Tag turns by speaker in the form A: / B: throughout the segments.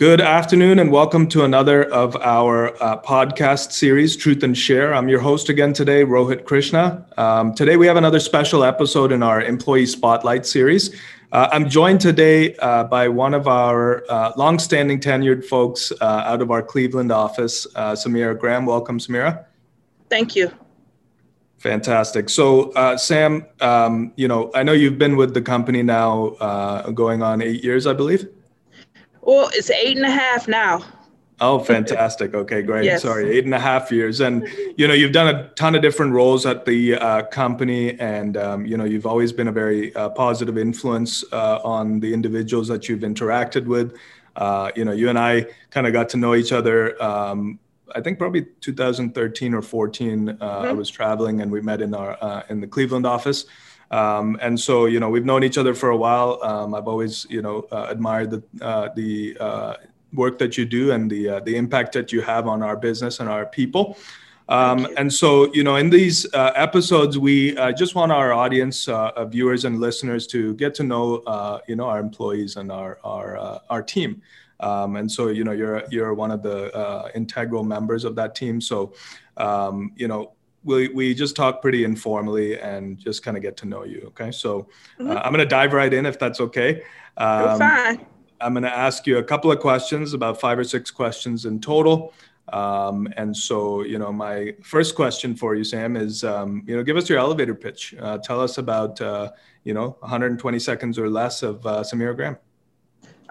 A: Good afternoon, and welcome to another of our uh, podcast series, Truth and Share. I'm your host again today, Rohit Krishna. Um, today, we have another special episode in our Employee Spotlight series. Uh, I'm joined today uh, by one of our uh, longstanding tenured folks uh, out of our Cleveland office, uh, Samira Graham. Welcome, Samira.
B: Thank you.
A: Fantastic. So, uh, Sam, um, you know, I know you've been with the company now going on eight years, I believe.
B: Well, it's eight and a half now.
A: Oh, fantastic. Okay, great.
B: Yes.
A: Sorry, eight and a half years. And, you know, you've done a ton of different roles at the uh, company. And, um, you know, you've always been a very uh, positive influence uh, on the individuals that you've interacted with. Uh, you know, you and I kind of got to know each other. Um, I think probably 2013 or 14. Uh, mm-hmm. I was traveling and we met in our uh, in the Cleveland office. Um, and so, you know, we've known each other for a while. Um, I've always, you know, uh, admired the uh, the uh, work that you do and the uh, the impact that you have on our business and our people. Um, and so, you know, in these uh, episodes, we uh, just want our audience, viewers and listeners, to get to know, you know, our employees and our our our team. Um, and so, you know, you're you're one of the integral members of that team. So, um, you know, we, we just talk pretty informally and just kind of get to know you. Okay. So mm-hmm. uh, I'm going to dive right in if that's okay.
B: Um, fine.
A: I'm going to ask you a couple of questions, about five or six questions in total. Um, and so, you know, my first question for you, Sam, is, um, you know, give us your elevator pitch. Uh, tell us about, uh, you know, 120 seconds or less of uh, Samira Graham.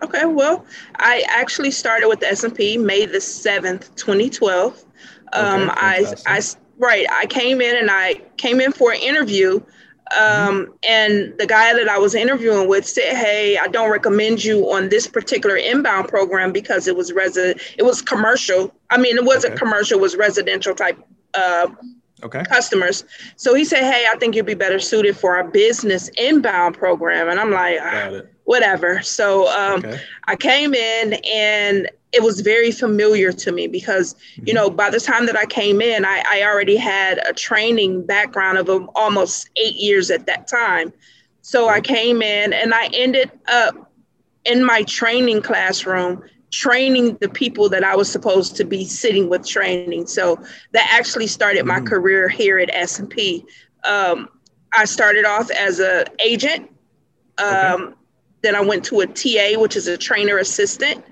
B: Okay, well, I actually started with the S&P May the 7th, 2012. Um, okay, I, I Right. I came in and I came in for an interview. Um, and the guy that I was interviewing with said, "Hey, I don't recommend you on this particular inbound program because it was resident, it was commercial. I mean, it wasn't okay. commercial; it was residential type uh, okay. customers. So he said, "Hey, I think you'd be better suited for our business inbound program." And I'm like, ah, "Whatever." So um, okay. I came in, and it was very familiar to me because you mm-hmm. know by the time that i came in i, I already had a training background of um, almost eight years at that time so i came in and i ended up in my training classroom training the people that i was supposed to be sitting with training so that actually started my mm-hmm. career here at s&p um, i started off as an agent um, okay. then i went to a ta which is a trainer assistant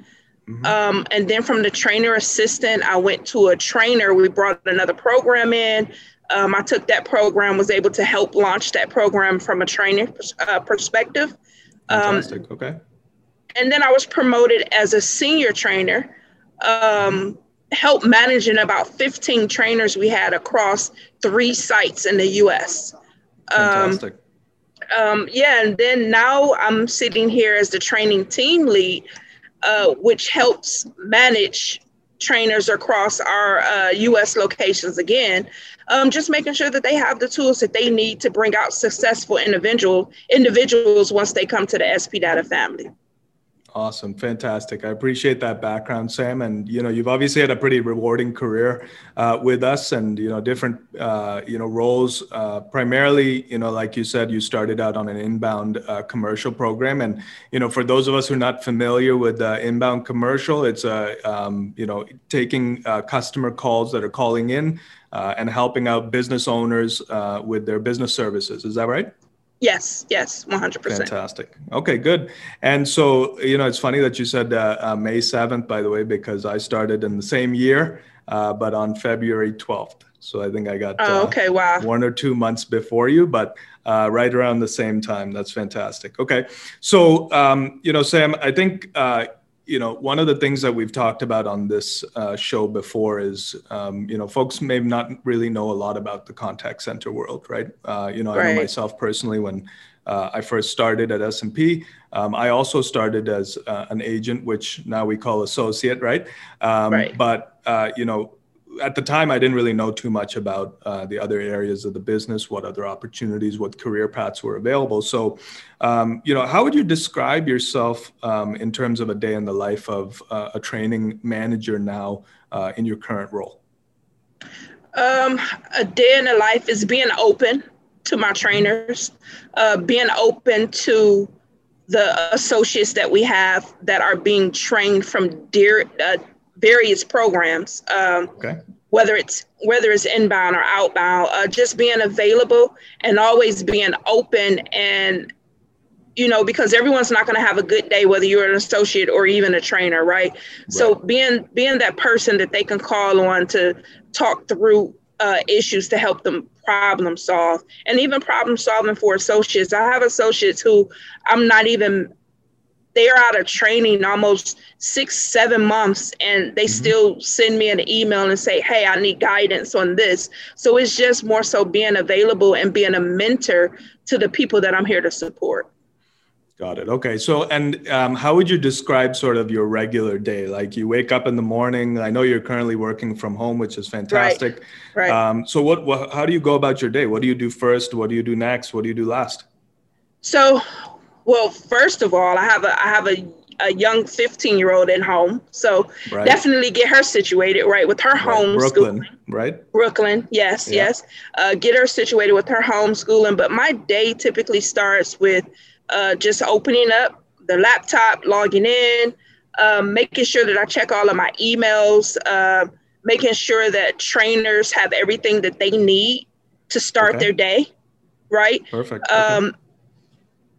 B: Mm-hmm. Um, and then from the trainer assistant, I went to a trainer. We brought another program in. Um, I took that program, was able to help launch that program from a training uh, perspective.
A: Um, Fantastic. Okay.
B: And then I was promoted as a senior trainer, um, help managing about 15 trainers we had across three sites in the US.
A: Um, Fantastic.
B: Um, yeah, and then now I'm sitting here as the training team lead uh, which helps manage trainers across our uh, US locations again. Um, just making sure that they have the tools that they need to bring out successful individual individuals once they come to the SP Data family.
A: Awesome, fantastic. I appreciate that background, Sam. And you know, you've obviously had a pretty rewarding career uh, with us, and you know, different uh, you know roles. Uh, primarily, you know, like you said, you started out on an inbound uh, commercial program, and you know, for those of us who are not familiar with uh, inbound commercial, it's a um, you know taking uh, customer calls that are calling in and helping out business owners with their business services. Is that right?
B: Yes, yes, 100%.
A: Fantastic. Okay, good. And so, you know, it's funny that you said uh, uh, May 7th, by the way, because I started in the same year, uh, but on February 12th. So I think I got
B: oh, uh, okay, wow.
A: one or two months before you, but uh, right around the same time. That's fantastic. Okay. So, um, you know, Sam, I think uh, you know, one of the things that we've talked about on this uh, show before is, um, you know, folks may not really know a lot about the contact center world, right? Uh, you know, right. I know myself personally when uh, I first started at S&P. Um, I also started as uh, an agent, which now we call associate, right? Um, right. But uh, you know, at the time, I didn't really know too much about uh, the other areas of the business, what other opportunities, what career paths were available. So, um, you know, how would you describe yourself um, in terms of a day in the life of uh, a training manager now uh, in your current role?
B: Um, a day in the life is being open to my trainers, uh, being open to the associates that we have that are being trained from dear, uh, various programs. Um, okay. Whether it's whether it's inbound or outbound, uh, just being available and always being open and you know because everyone's not going to have a good day whether you're an associate or even a trainer right? right, so being being that person that they can call on to talk through uh, issues to help them problem solve and even problem solving for associates i have associates who i'm not even they're out of training almost six seven months and they mm-hmm. still send me an email and say hey i need guidance on this so it's just more so being available and being a mentor to the people that i'm here to support
A: Got it. Okay. So, and um, how would you describe sort of your regular day? Like you wake up in the morning. I know you're currently working from home, which is fantastic. Right. right. Um, so, what, what? How do you go about your day? What do you do first? What do you do next? What do you do last?
B: So, well, first of all, I have a I have a a young 15 year old at home. So right. definitely get her situated right with her right. home
A: Brooklyn, right?
B: Brooklyn, yes, yeah. yes. Uh, get her situated with her homeschooling. But my day typically starts with uh, just opening up the laptop, logging in, um, making sure that I check all of my emails, uh, making sure that trainers have everything that they need to start okay. their day, right?
A: Perfect.
B: Um,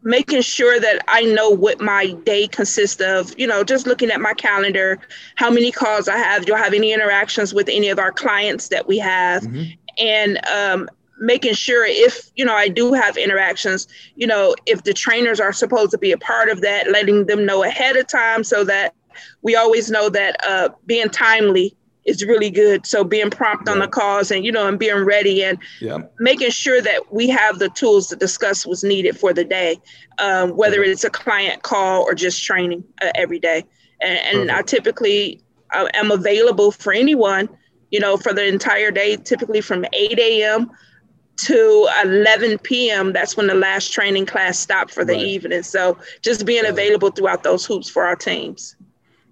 B: making sure that I know what my day consists of, you know, just looking at my calendar, how many calls I have, do I have any interactions with any of our clients that we have, mm-hmm. and um, making sure if you know i do have interactions you know if the trainers are supposed to be a part of that letting them know ahead of time so that we always know that uh, being timely is really good so being prompt yeah. on the calls and you know and being ready and yeah. making sure that we have the tools to discuss what's needed for the day um, whether it's a client call or just training uh, every day and, and i typically uh, am available for anyone you know for the entire day typically from 8 a.m to 11 p.m. That's when the last training class stopped for the right. evening. So just being available throughout those hoops for our teams.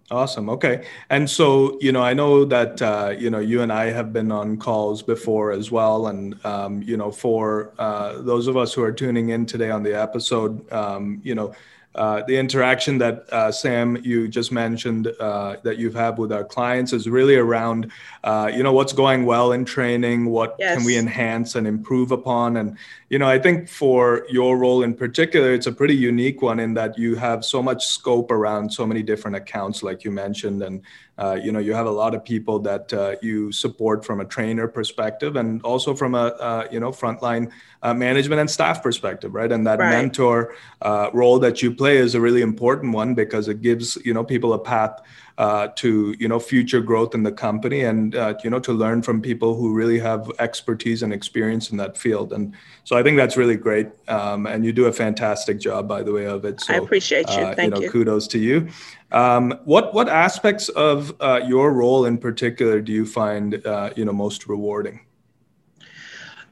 A: Awesome. Okay. And so, you know, I know that, uh, you know, you and I have been on calls before as well. And, um, you know, for uh, those of us who are tuning in today on the episode, um, you know, uh, the interaction that uh, Sam you just mentioned uh, that you've had with our clients is really around, uh, you know, what's going well in training, what yes. can we enhance and improve upon, and you know, I think for your role in particular, it's a pretty unique one in that you have so much scope around so many different accounts, like you mentioned, and uh, you know, you have a lot of people that uh, you support from a trainer perspective, and also from a uh, you know frontline uh, management and staff perspective, right? And that right. mentor uh, role that you play is a really important one because it gives you know people a path uh, to you know future growth in the company and uh, you know to learn from people who really have expertise and experience in that field and so i think that's really great um, and you do a fantastic job by the way of it.
B: So i appreciate you. uh, thank
A: you know you. kudos to you. Um, what what aspects of uh, your role in particular do you find uh, you know most rewarding?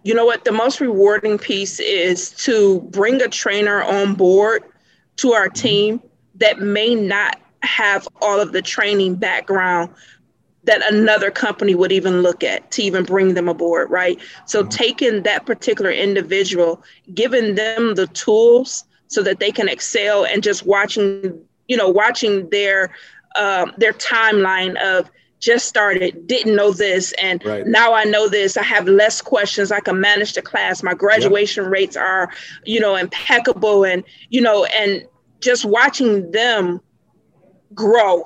B: You know what? The most rewarding piece is to bring a trainer on board to our mm-hmm. team that may not have all of the training background that another company would even look at to even bring them aboard, right? So mm-hmm. taking that particular individual, giving them the tools so that they can excel and just watching, you know, watching their um, their timeline of just started, didn't know this, and right. now I know this. I have less questions. I can manage the class. My graduation yep. rates are, you know, impeccable, and you know, and just watching them grow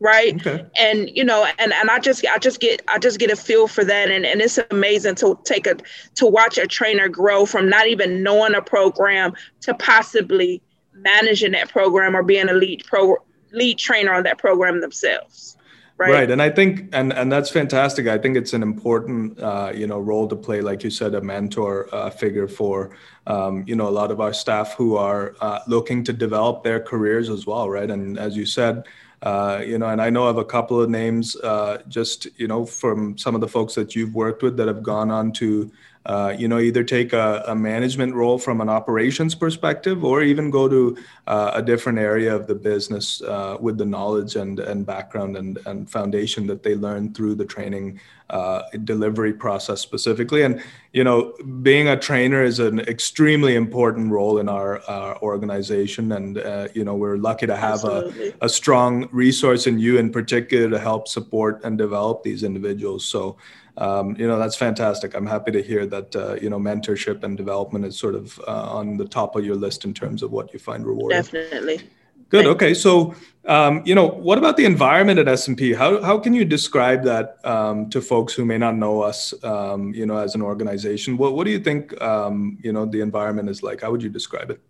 B: right? Okay. and you know and and i just i just get i just get a feel for that. And and it's amazing to take a to watch a trainer grow from not even knowing a program to possibly managing that program or being a lead pro lead trainer on that program themselves
A: right? Right. And i think and and that's fantastic. I think it's an important uh, you know role to play like you said a mentor uh, figure for um, you know a lot of our staff who are uh, looking to develop their careers as well right? And as you said uh, you know, and I know of a couple of names, uh, just you know, from some of the folks that you've worked with that have gone on to, uh, you know, either take a, a, management role from an operations perspective, or even go to uh, a different area of the business uh, with the knowledge and and background and and foundation that they learn through the training uh, delivery process specifically. And you know, being a trainer is an extremely important role in our, our organization, and uh, you know, we're lucky to have a, a strong resource in you in particular to help support and develop these individuals. So um, you know that's fantastic. I'm happy to hear that uh, you know mentorship and development is sort of uh, on the top of your list in terms of what you find rewarding.
B: Definitely.
A: Good. Okay. So, um, you know, what about the environment at S&P? How, how can you describe that um, to folks who may not know us, um, you know, as an organization? What, what do you think, um, you know, the environment is like? How would you describe it?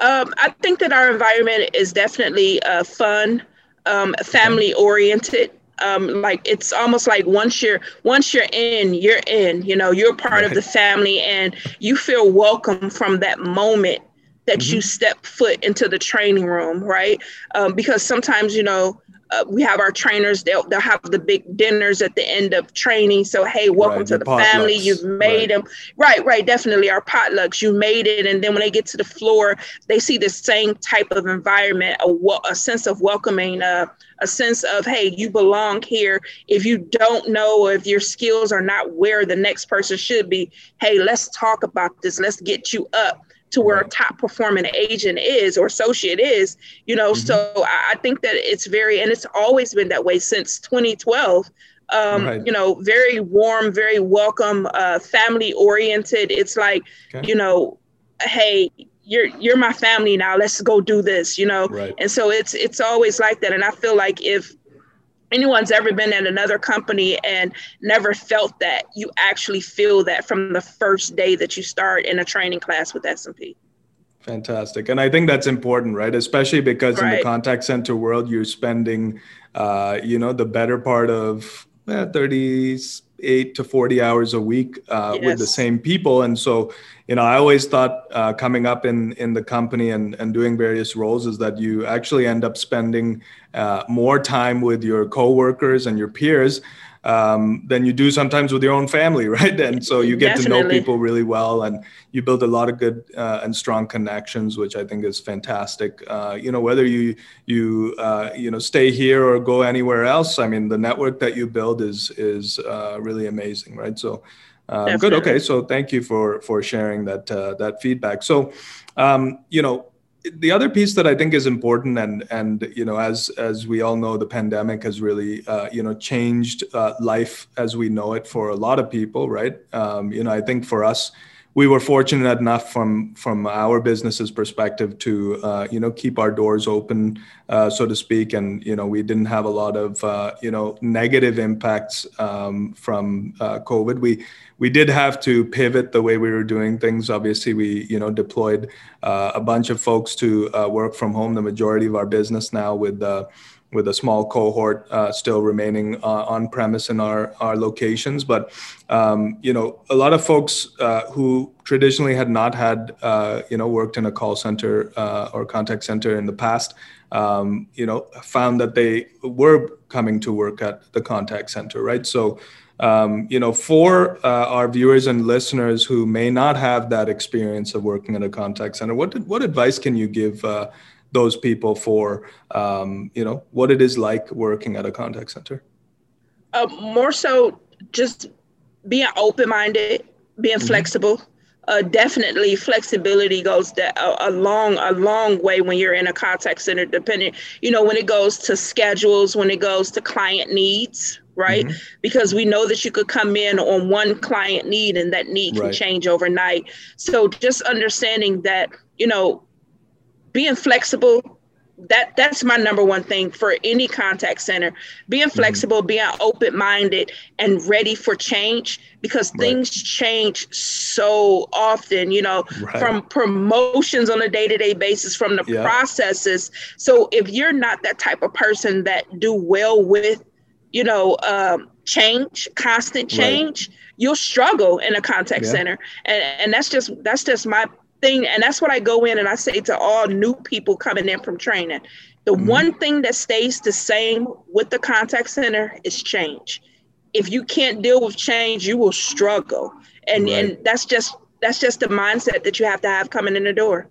B: Um, I think that our environment is definitely uh, fun, um, family oriented um, like it's almost like once you're once you're in you're in you know you're part right. of the family and you feel welcome from that moment that mm-hmm. you step foot into the training room right um, because sometimes you know uh, we have our trainers they'll, they'll have the big dinners at the end of training. So hey welcome right, to the, the family. you've made right. them. Right right definitely our potlucks. You made it. And then when they get to the floor they see the same type of environment a, a sense of welcoming uh, a sense of hey you belong here. If you don't know if your skills are not where the next person should be hey let's talk about this. Let's get you up to where a top performing agent is or associate is, you know. Mm-hmm. So I think that it's very, and it's always been that way since 2012. Um, right. You know, very warm, very welcome, uh, family oriented. It's like, okay. you know, hey, you're you're my family now. Let's go do this, you know. Right. And so it's it's always like that. And I feel like if anyone's ever been at another company and never felt that you actually feel that from the first day that you start in a training class with s&p
A: fantastic and i think that's important right especially because right. in the contact center world you're spending uh, you know the better part of eh, 38 to 40 hours a week uh, yes. with the same people and so you know i always thought uh, coming up in in the company and and doing various roles is that you actually end up spending uh, more time with your coworkers and your peers um, than you do sometimes with your own family, right? And so you get Definitely. to know people really well, and you build a lot of good uh, and strong connections, which I think is fantastic. Uh, you know, whether you you uh, you know stay here or go anywhere else, I mean, the network that you build is is uh, really amazing, right? So. Um, good. Okay. So thank you for for sharing that uh, that feedback. So, um, you know, the other piece that I think is important, and and you know, as as we all know, the pandemic has really uh, you know changed uh, life as we know it for a lot of people, right? Um, you know, I think for us, we were fortunate enough from from our business's perspective to uh, you know keep our doors open, uh, so to speak, and you know we didn't have a lot of uh, you know negative impacts um, from uh, COVID. We we did have to pivot the way we were doing things. Obviously, we you know deployed uh, a bunch of folks to uh, work from home. The majority of our business now with with a small cohort uh, still remaining uh, on premise in our our locations. But um, you know, a lot of folks uh, who traditionally had not had you know worked in a call center or contact center in the past. Um, you know, found that they were coming to work at the contact center, right? So, um, you know, for uh, our viewers and listeners who may not have that experience of working at a contact center, what what advice can you give uh, those people for, um, you know, what it is like working at a contact center?
B: Uh, more so, just being open-minded, being mm-hmm. flexible. Uh, definitely flexibility goes that, a, a, long a long way when you're in a contact center depending you know when it goes to schedules when it goes to client needs right? Mm-hmm. Because we know that you could come in on one client need and that need can right. change overnight. So just understanding that, you know, being flexible that that's my number one thing for any contact center being mm-hmm. flexible mm-hmm. being open-minded and ready for change because right. things change so often you know right. from promotions on a day-to-day basis from the yeah. processes so if you're not that type of person that do well with you know, um, change, constant change, right. you'll struggle in a contact yeah. center. And, and that's just that's just my thing. And that's what I go in and I say to all new people coming in from training. The mm-hmm. one thing that stays the same with the contact center is change. If you can't deal with change, you will struggle. and right. and that's just that's just the mindset that you have to have coming in the door.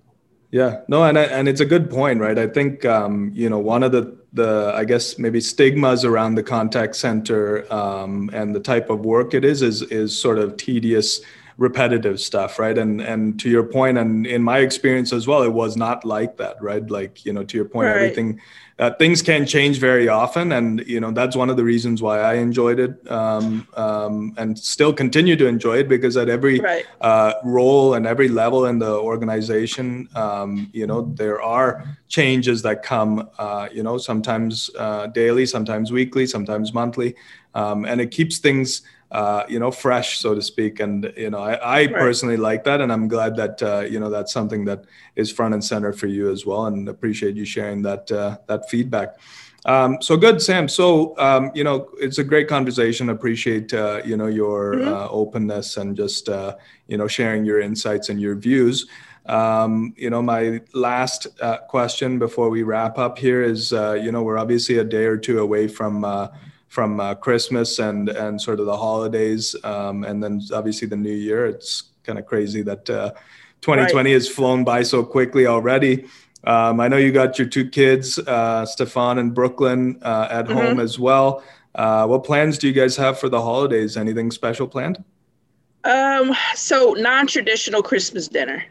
A: Yeah, no, and and it's a good point, right? I think um, you know one of the the I guess maybe stigmas around the contact center um, and the type of work it is is is sort of tedious repetitive stuff right and and to your point and in my experience as well it was not like that right like you know to your point right. everything uh, things can change very often and you know that's one of the reasons why i enjoyed it um, um, and still continue to enjoy it because at every right. uh, role and every level in the organization um, you know there are changes that come uh, you know sometimes uh, daily sometimes weekly sometimes monthly um, and it keeps things uh, you know, fresh, so to speak. And you know, I, I right. personally like that, and I'm glad that uh, you know that's something that is front and center for you as well. And appreciate you sharing that uh, that feedback. Um, so good, Sam. So um, you know, it's a great conversation. Appreciate uh, you know your mm-hmm. Uh, openness and just uh, you know sharing your insights and your views. Um, you know, my last question before we wrap up here is, you know, we're obviously a day or two away from from uh, Christmas and and sort of the holidays, um, and then obviously the New Year. It's kind of crazy that uh, 2020 right. has flown by so quickly already. Um, I know you got your two kids, uh, Stefan and Brooklyn, uh, at mm-hmm. home as well. Uh, what plans do you guys have for the holidays? Anything special planned?
B: Um, so non-traditional Christmas dinner.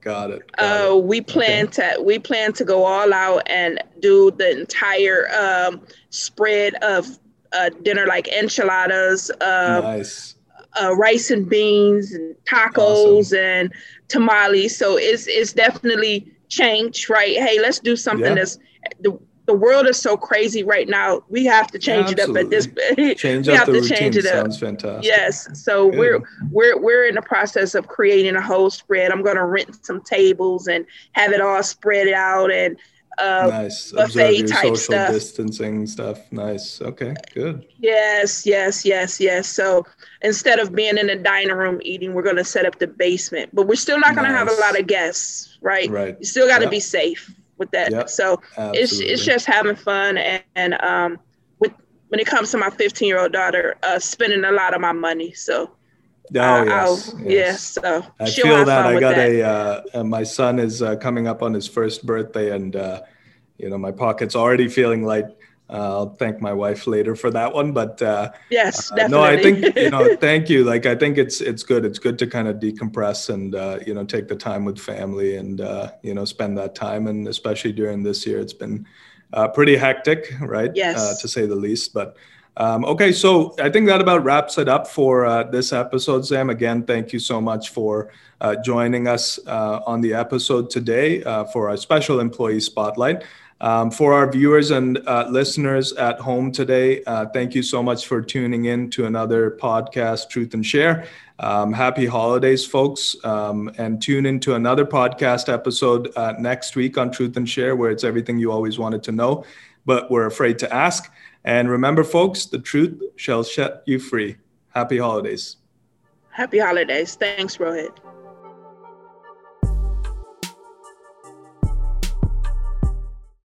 A: Got it.
B: Got uh, we plan okay. to we plan to go all out and do the entire um, spread of uh, dinner like enchiladas, uh, nice. uh, rice and beans, and tacos awesome. and tamales. So it's it's definitely changed, right? Hey, let's do something yeah. that's the the world is so crazy right now. We have to change yeah, it up at this.
A: Change we have to routine. change it up. Sounds fantastic.
B: Yes. So Good. we're we're we're in the process of creating a whole spread. I'm going to rent some tables and have it all spread out and uh,
A: nice. buffet type social stuff. distancing stuff. Nice. Okay, good.
B: Yes, yes, yes, yes. So instead of being in the dining room eating, we're going to set up the basement, but we're still not going to have a lot of guests, right?
A: Right.
B: You still got to yep. be safe with that. Yep. So Absolutely. it's it's just having fun and, and um with when it comes to my 15 year old daughter, uh, spending a lot of my money. So.
A: Oh uh, yes,
B: yes. Yeah, so
A: I feel that I got that. a. Uh, uh, my son is uh, coming up on his first birthday, and uh, you know my pocket's already feeling light. uh, I'll thank my wife later for that one, but uh,
B: yes,
A: uh, no, I think you know, thank you. Like I think it's it's good. It's good to kind of decompress and uh, you know take the time with family and uh, you know spend that time. And especially during this year, it's been uh, pretty hectic, right?
B: Yes,
A: to say the least. But um, okay, so I think that about wraps it up for this episode. Sam, again, thank you so much for joining us on the episode today for our special employee spotlight. Um, for our viewers and uh, listeners at home today, uh, thank you so much for tuning in to another podcast, Truth and Share. Um, happy holidays, folks. Um, and tune into another podcast episode uh, next week on Truth and Share, where it's everything you always wanted to know, but were afraid to ask. And remember, folks, the truth shall set you free. Happy holidays.
B: Happy holidays. Thanks, Rohit.